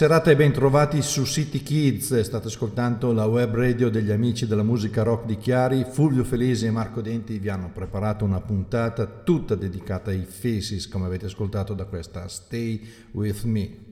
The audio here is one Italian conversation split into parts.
Serata e bentrovati su City Kids, state ascoltando la web radio degli amici della musica rock di Chiari, Fulvio Felisi e Marco Denti vi hanno preparato una puntata tutta dedicata ai Faces come avete ascoltato da questa Stay With Me.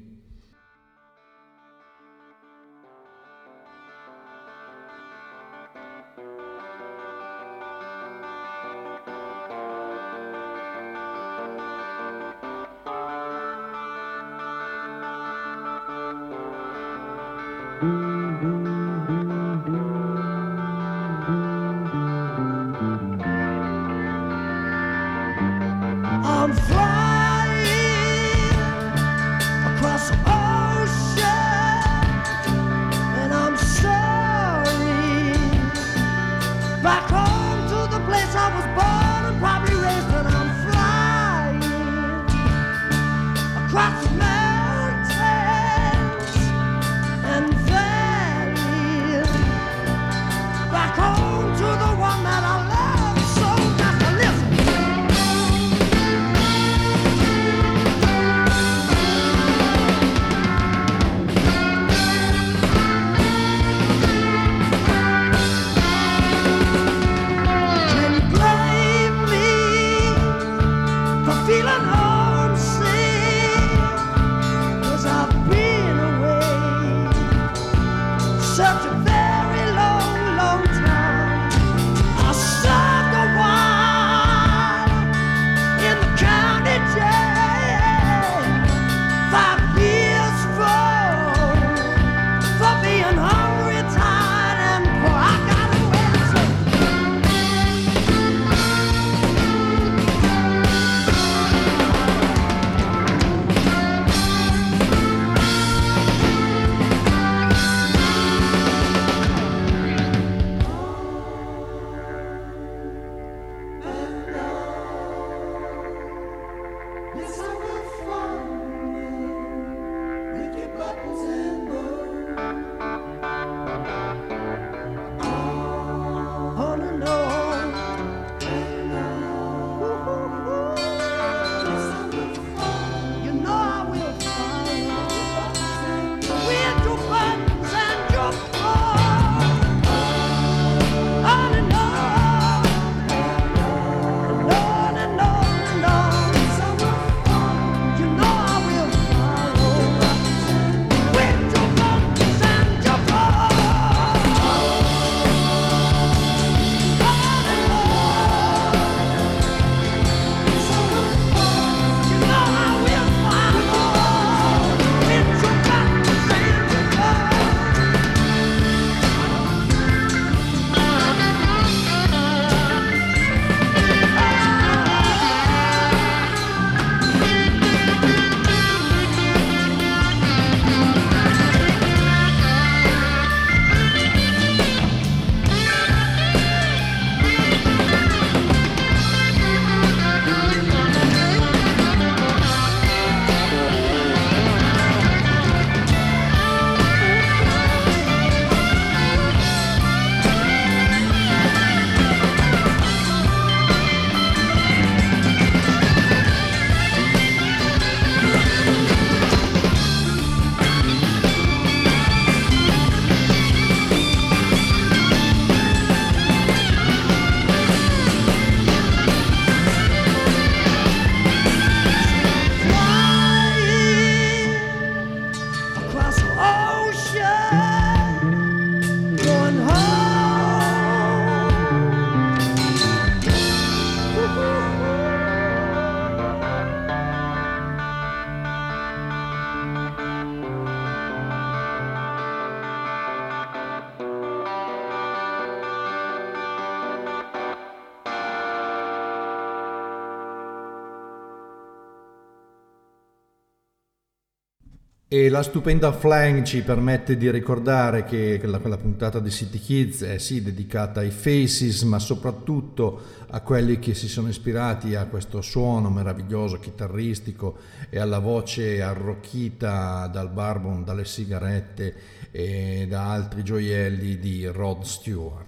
E la stupenda Flang ci permette di ricordare che quella, quella, puntata di City Kids è sì dedicata ai Faces, ma soprattutto a quelli che si sono ispirati a questo suono meraviglioso chitarristico e alla voce arrocchita dal barbon, dalle sigarette e da altri gioielli di Rod Stewart.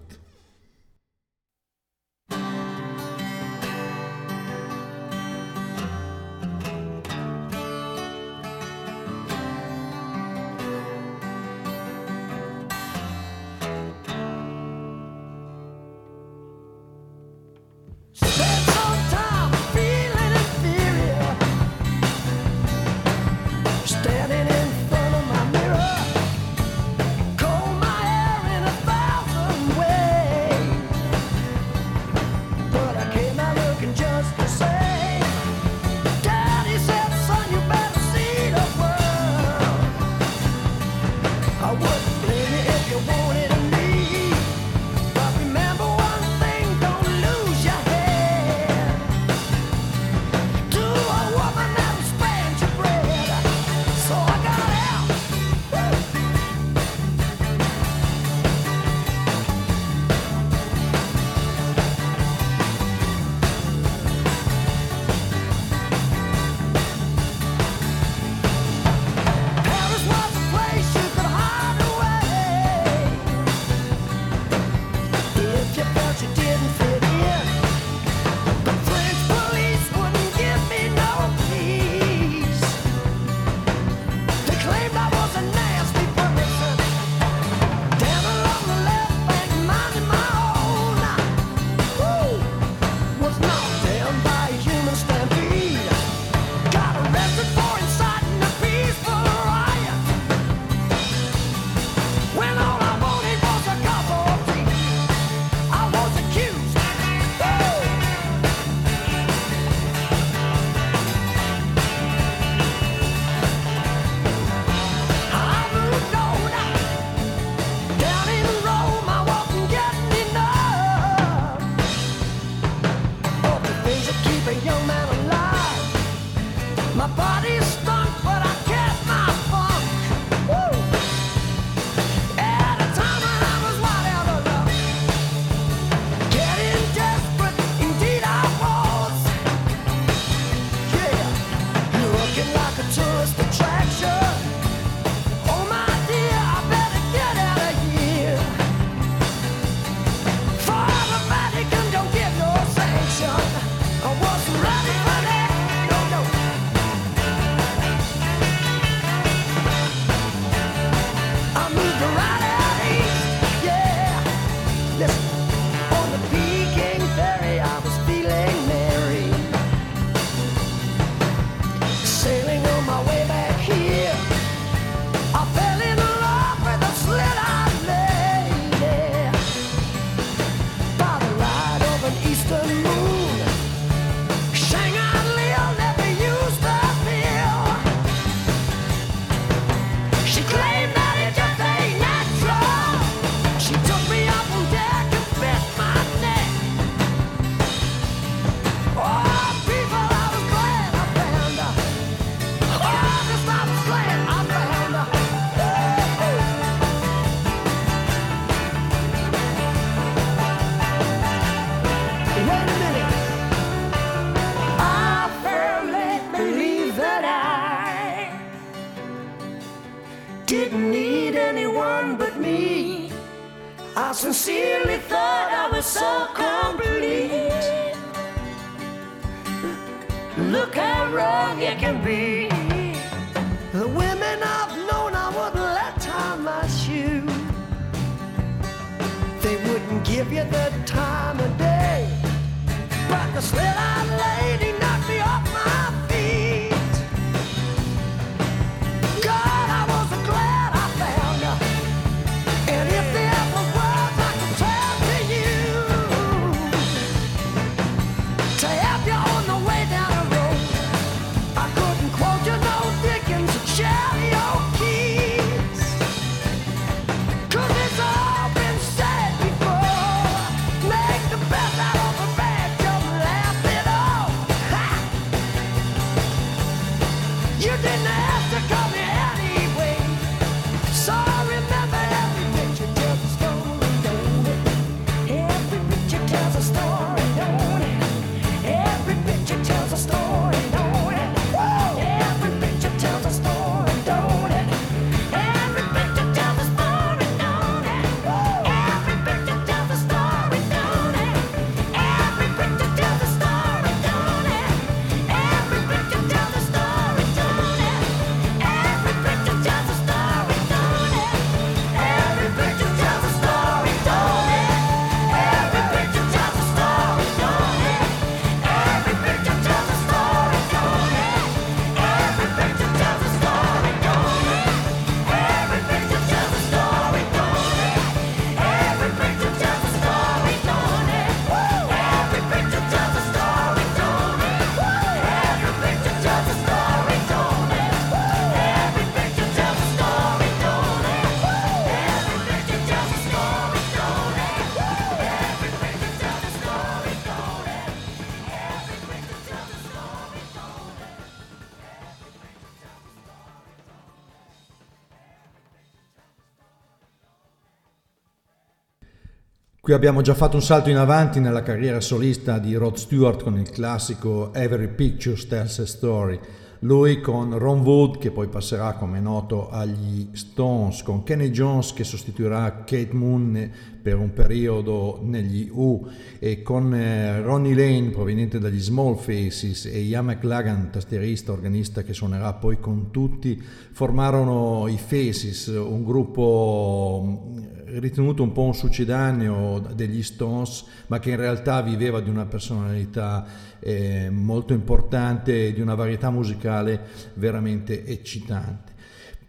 Qui abbiamo già fatto un salto in avanti nella carriera solista di Rod Stewart con il classico Every Picture Tells a Story. Lui con Ron Wood, che poi passerà come noto agli Stones, con Kenny Jones che sostituirà Kate Moon per un periodo negli U e con eh, Ronnie Lane proveniente dagli Small Faces e Ian McLagan, tastierista, organista che suonerà poi con tutti, formarono i Faces, un gruppo mm, ritenuto un po' un succedaneo degli Stones, ma che in realtà viveva di una personalità eh, molto importante e di una varietà musicale veramente eccitante.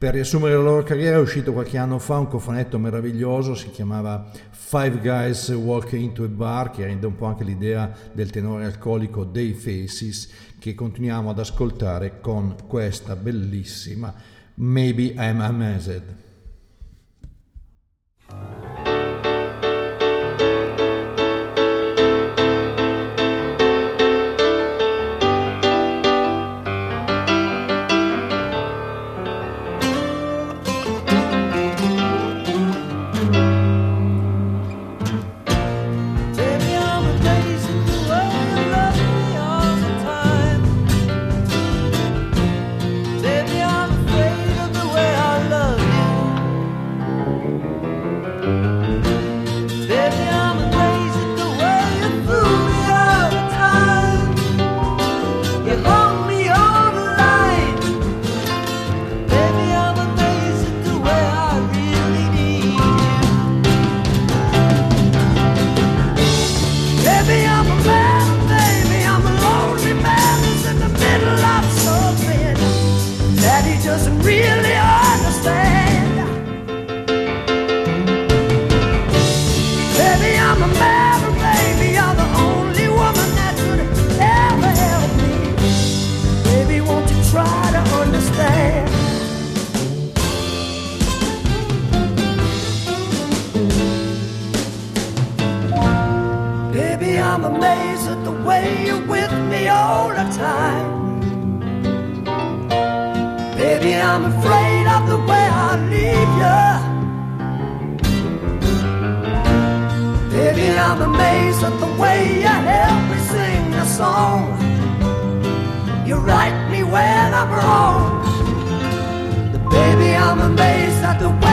Per riassumere la loro carriera è uscito qualche anno fa un cofanetto meraviglioso, si chiamava Five Guys Walk Into a Bar, che rende un po' anche l'idea del tenore alcolico dei Faces, che continuiamo ad ascoltare con questa bellissima Maybe I'm Amazed. the way.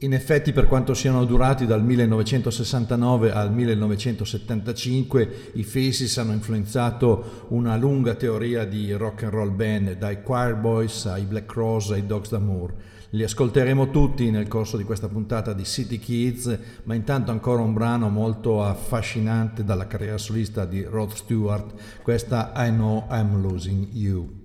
In effetti, per quanto siano durati dal 1969 al 1975, i Faces hanno influenzato una lunga teoria di rock and roll band, dai Choir Boys ai Black Cross ai Dogs d'Amour. Li ascolteremo tutti nel corso di questa puntata di City Kids, ma intanto ancora un brano molto affascinante dalla carriera solista di Rod Stewart, questa I Know I'm Losing You.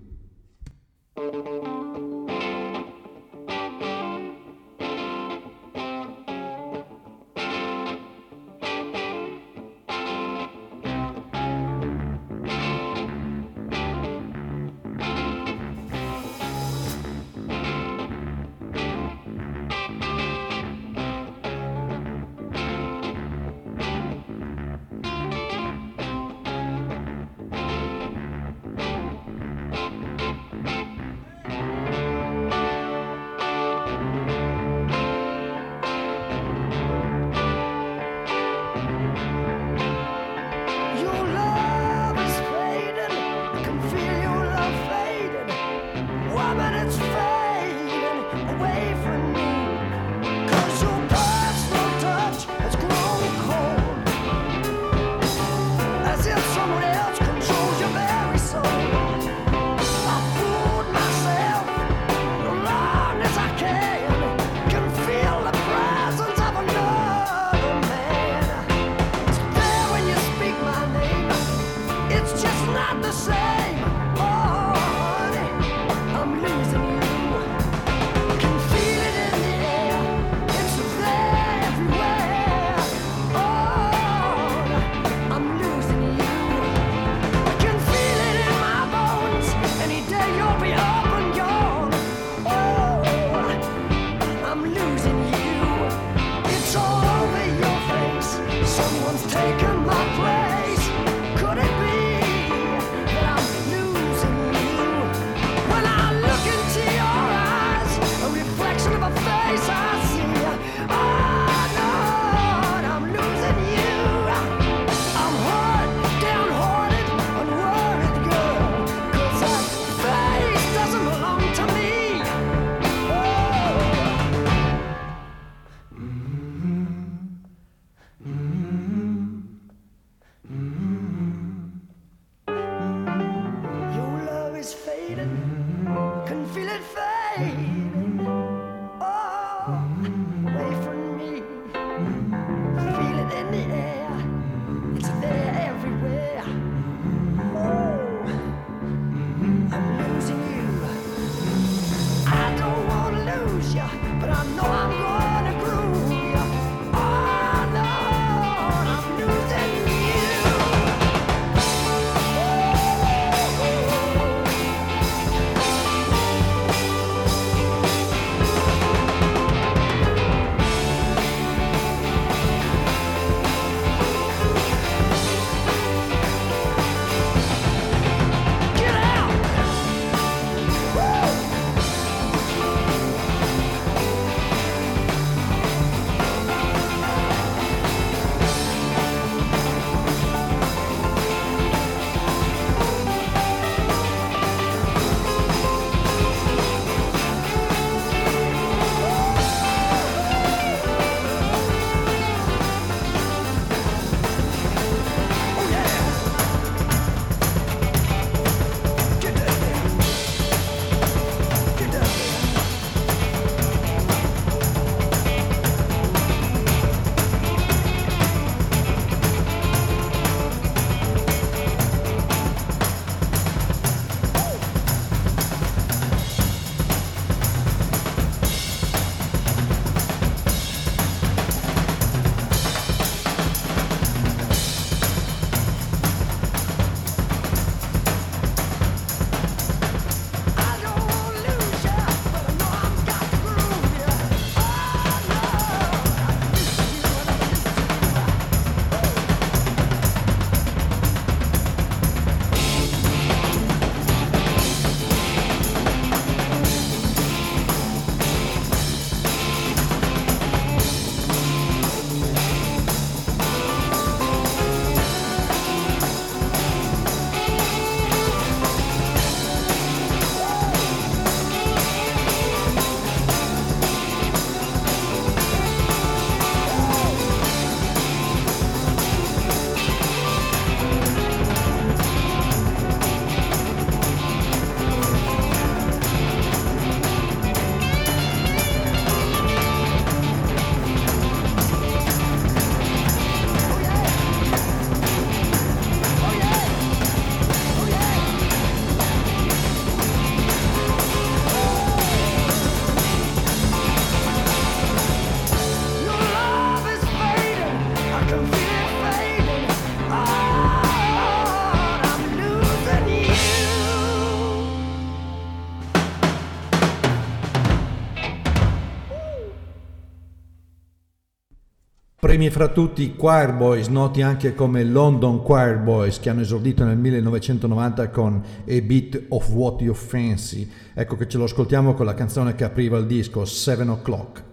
primi fra tutti i Choir Boys, noti anche come London Choir Boys, che hanno esordito nel 1990 con A Bit of What You Fancy. Ecco che ce lo ascoltiamo con la canzone che apriva il disco, 7 O'Clock.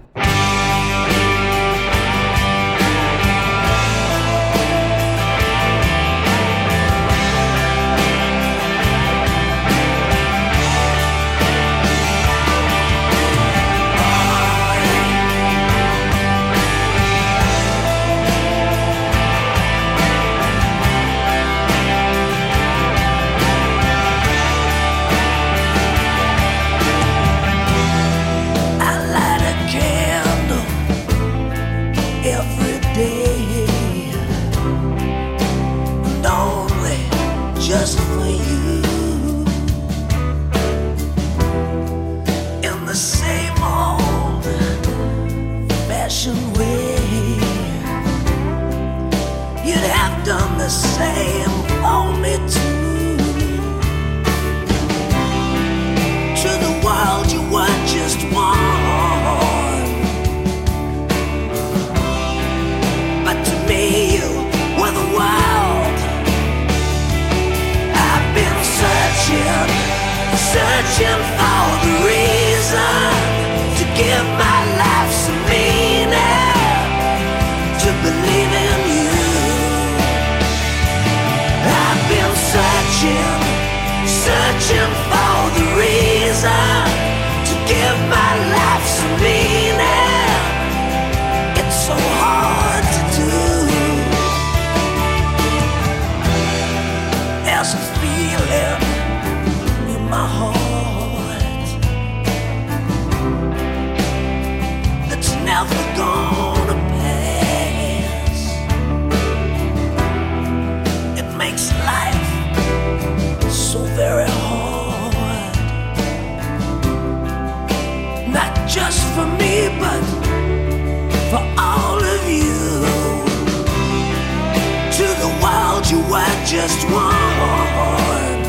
Just one.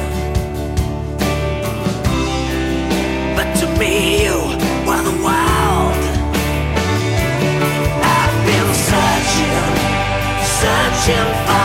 But to me, you were the world. I've been searching, searching for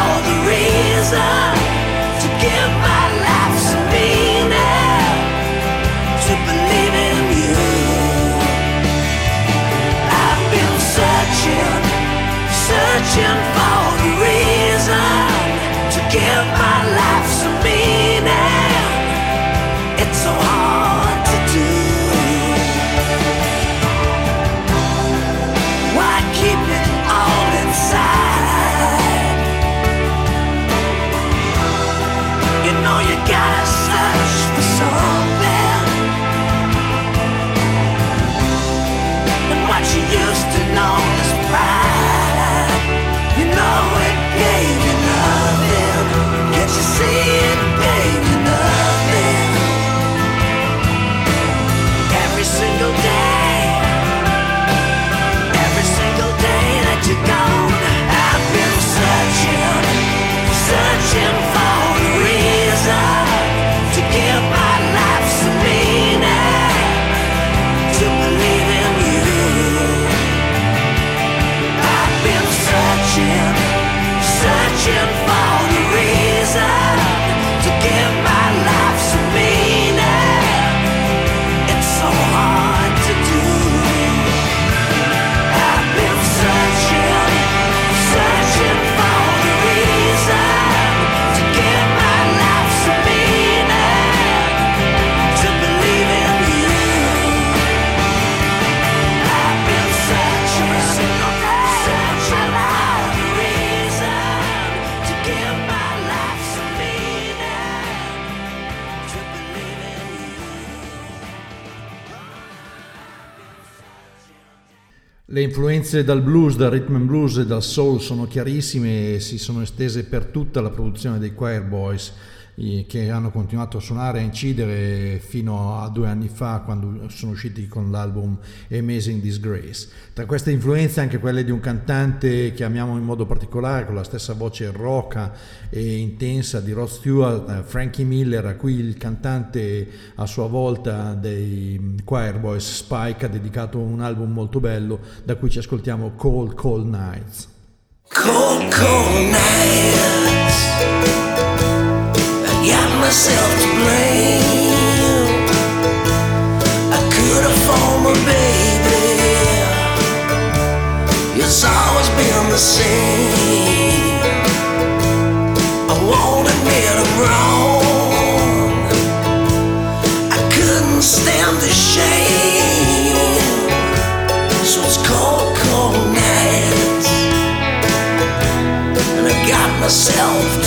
Le influenze dal blues, dal rhythm and blues e dal soul sono chiarissime e si sono estese per tutta la produzione dei Choir Boys che hanno continuato a suonare e a incidere fino a due anni fa quando sono usciti con l'album Amazing Disgrace. Tra queste influenze anche quelle di un cantante che amiamo in modo particolare con la stessa voce rocca e intensa di Rod Stewart, eh, Frankie Miller a cui il cantante a sua volta dei Choir Boys Spike ha dedicato un album molto bello da cui ci ascoltiamo Cold Cold Nights. Cold, cold nights. Myself to blame. I could have formed a baby. It's always been the same. I won't admit I'm wrong. I couldn't stand the shame. So it's cold, cold nights and I got myself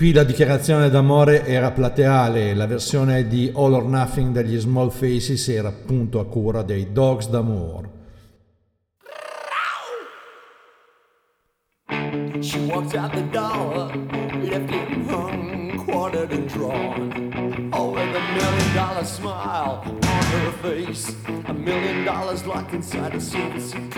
qui la dichiarazione d'amore era plateale, la versione di All or Nothing degli Small Faces era appunto a cura dei Dogs d'Amore. She walked out the door, left him hung, quartered and drawn. Oh, with a million dollar smile on her face, a million dollars locked inside a suit.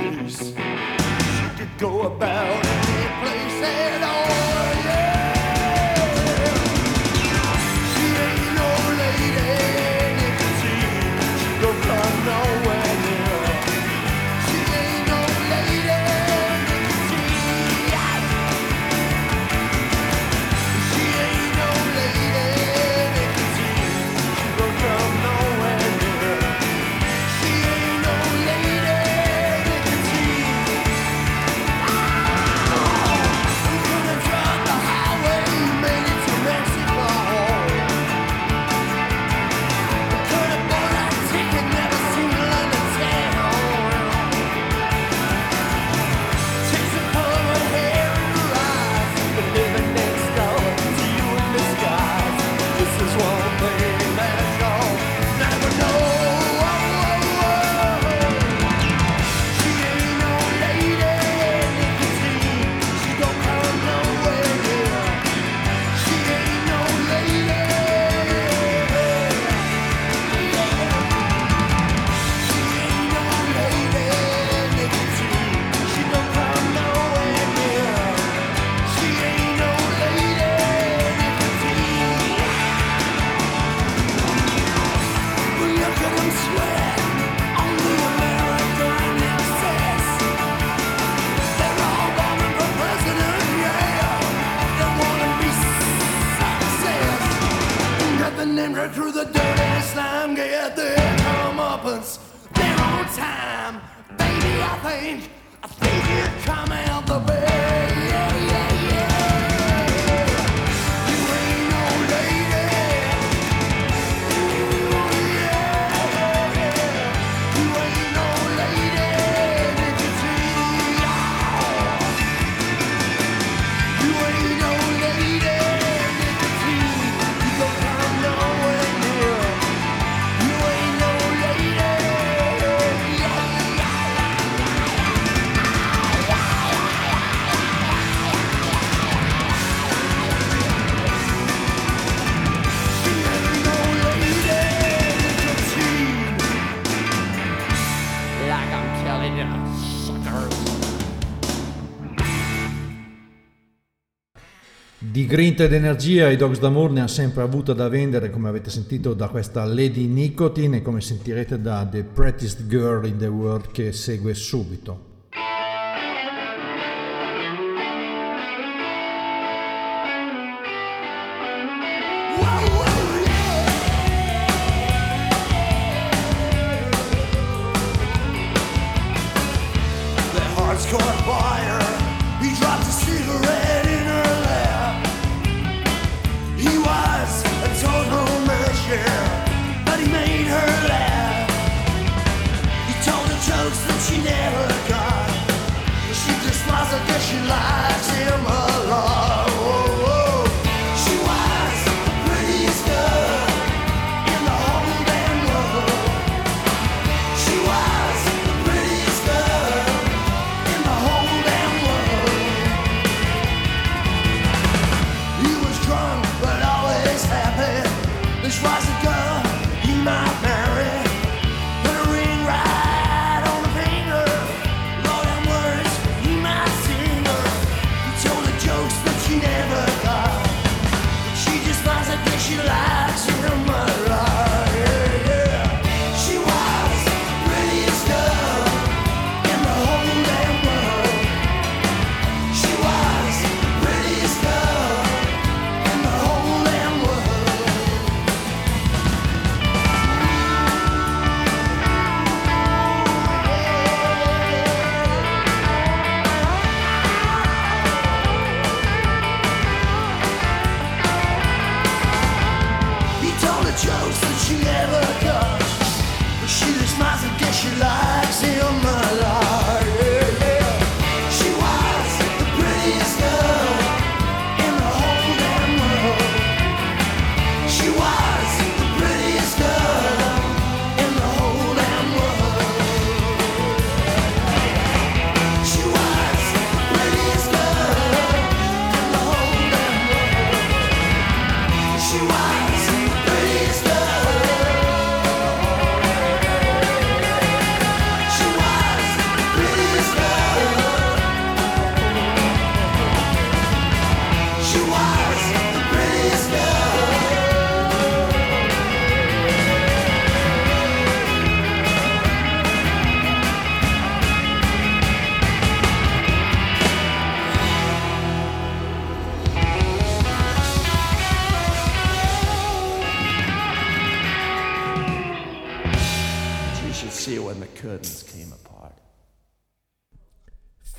grinta ed energia i Dogs d'Amour ne ha sempre avuto da vendere, come avete sentito da questa Lady Nicotine e come sentirete da The Prettiest Girl in the World che segue subito.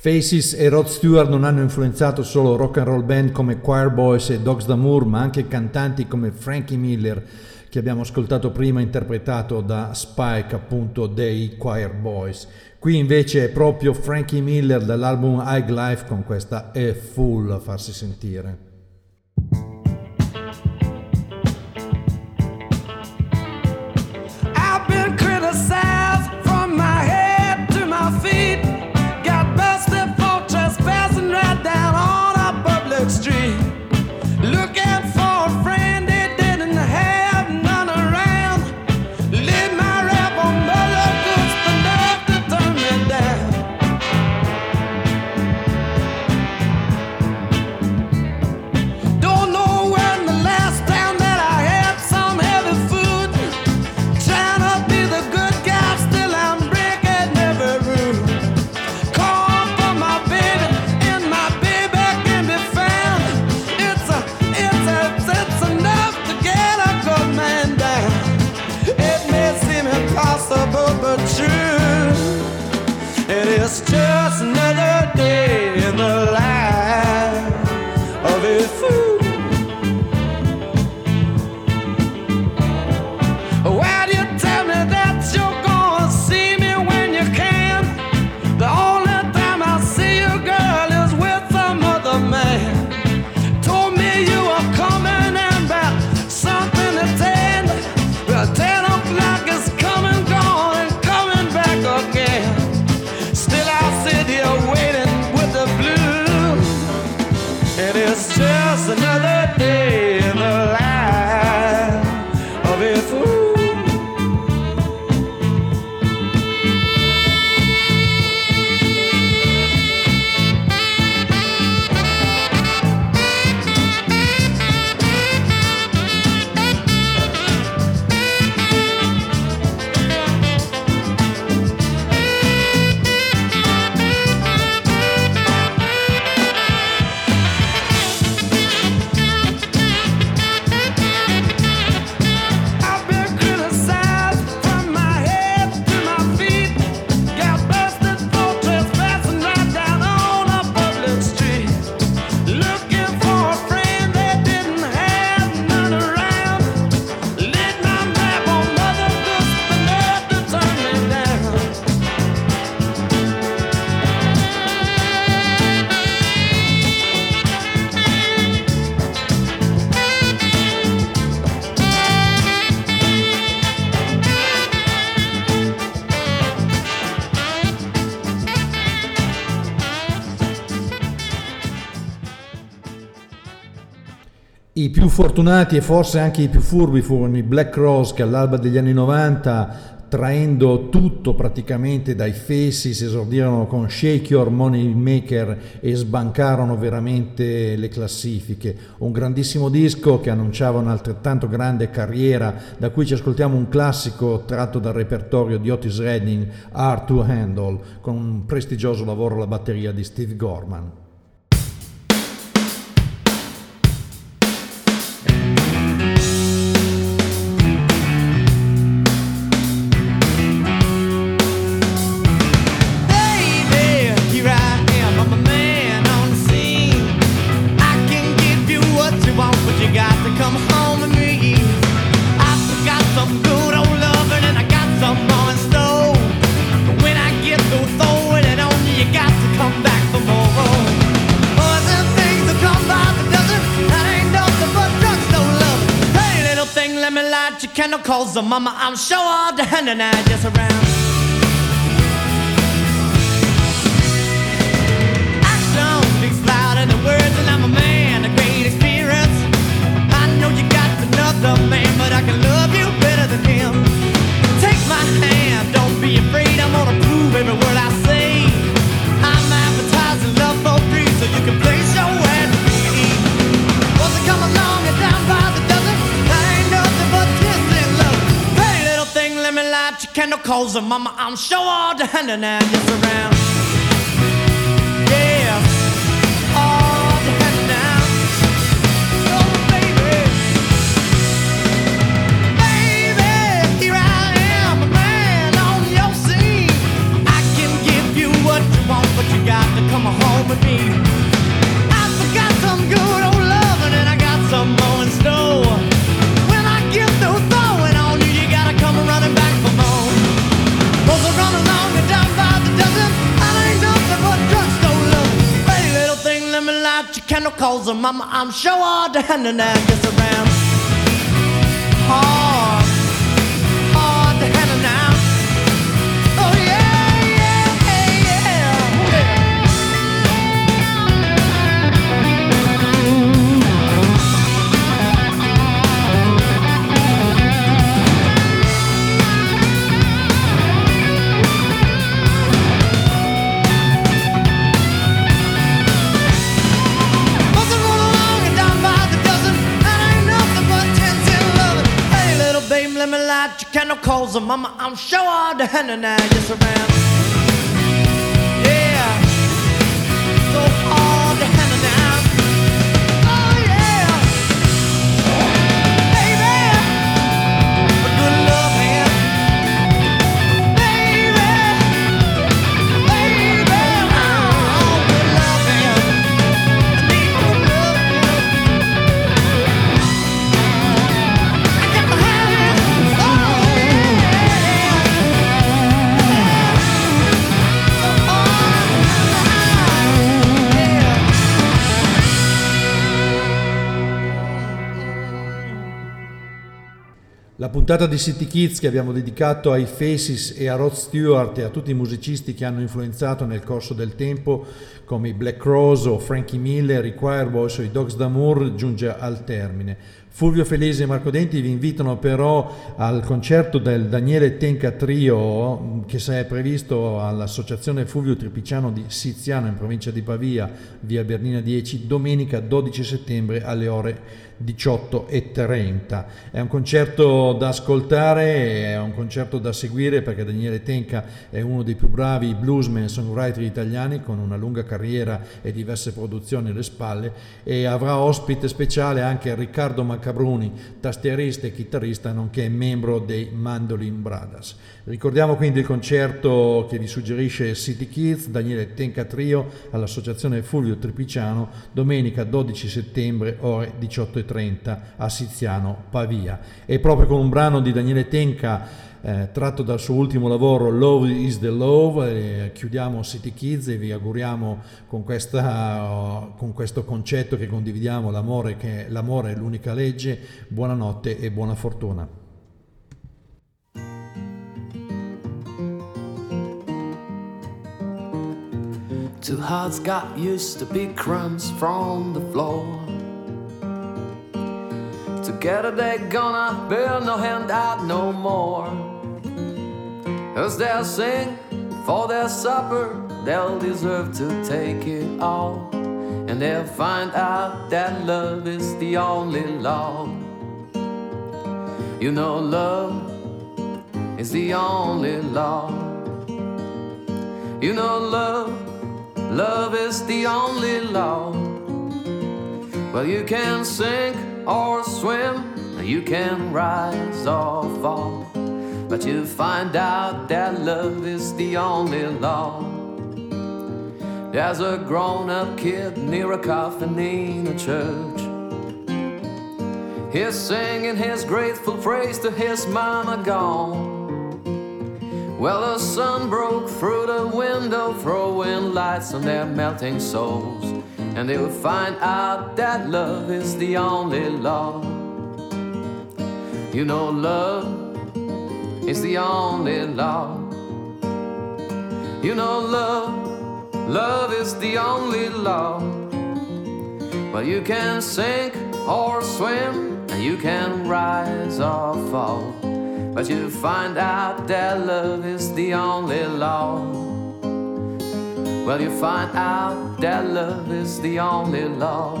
Faces e Rod Stewart non hanno influenzato solo rock and roll band come Choir Boys e Dogs D'Amour, ma anche cantanti come Frankie Miller, che abbiamo ascoltato prima interpretato da Spike appunto dei Choir Boys. Qui invece è proprio Frankie Miller dall'album High Life con questa E Full a farsi sentire. fortunati e forse anche i più furbi furono i Black Cross che all'alba degli anni 90 traendo tutto praticamente dai fessi, si esordirono con Shake Your Money Maker e sbancarono veramente le classifiche. Un grandissimo disco che annunciava un'altrettanto grande carriera, da cui ci ascoltiamo un classico tratto dal repertorio di Otis Redding, Art to Handle, con un prestigioso lavoro alla batteria di Steve Gorman. calls mama. I'm sure all the hundred and I just around. calls mama. I'm sure all the hand and around. I'm, I'm, sure all down and I'm just around. Mama, I'm sure the hand and I just around. Puntata di City Kids che abbiamo dedicato ai Faces e a Rod Stewart e a tutti i musicisti che hanno influenzato nel corso del tempo come i Black Rose o Frankie Miller, i Choir Boys o i Dogs d'Amour giunge al termine. Fulvio Felese e Marco Denti vi invitano però al concerto del Daniele Tenca Trio che è previsto all'Associazione Fulvio Tripiciano di Siziano in provincia di Pavia, via Bernina 10, domenica 12 settembre alle ore 18.30. È un concerto da ascoltare, è un concerto da seguire perché Daniele Tenca è uno dei più bravi bluesman e songwriter italiani con una lunga carriera e diverse produzioni alle spalle e avrà ospite speciale anche Riccardo Macabruni, tastierista e chitarrista nonché membro dei Mandolin Brothers. Ricordiamo quindi il concerto che vi suggerisce City Kids, Daniele Tenca Trio all'Associazione Fulvio Tripiciano, domenica 12 settembre ore 18.30 a Siziano, Pavia. E proprio con un brano di Daniele Tenca eh, tratto dal suo ultimo lavoro Love is the Love, eh, chiudiamo City Kids e vi auguriamo con, questa, con questo concetto che condividiamo, l'amore, che l'amore è l'unica legge, buonanotte e buona fortuna. Two hearts got used to big crumbs from the floor. Together they're gonna build no handout no more. As they'll sing for their supper, they'll deserve to take it all. And they'll find out that love is the only law. You know, love is the only law. You know, love, love is the only law. Well, you can sink or swim, you can rise or fall. But you find out that love is the only law. There's a grown up kid near a coffin in a church. He's singing his grateful praise to his mama gone. Well, the sun broke through the window, throwing lights on their melting souls. And they will find out that love is the only law. You know, love is the only law. You know, love, love is the only law. Well, you can sink or swim, and you can rise or fall. But you find out that love is the only law. Well, you find out that love is the only law.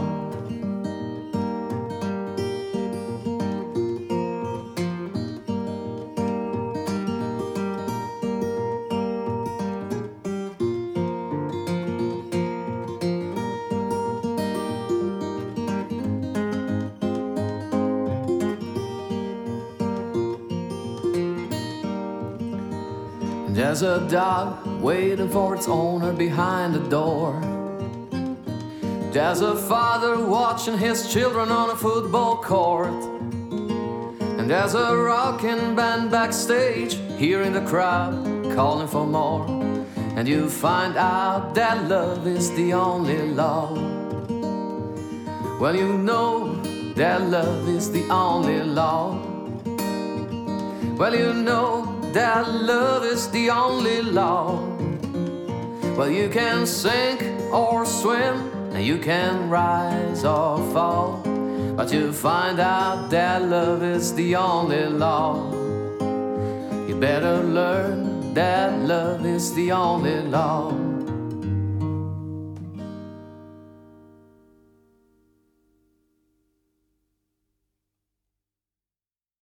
There's a dog waiting for its owner behind the door. There's a father watching his children on a football court. And there's a rocking band backstage, hearing the crowd calling for more. And you find out that love is the only law. Well, you know that love is the only law. Well, you know that love is the only law. Well, you can sink or swim, and you can rise or fall. But you find out that love is the only law. You better learn that love is the only law.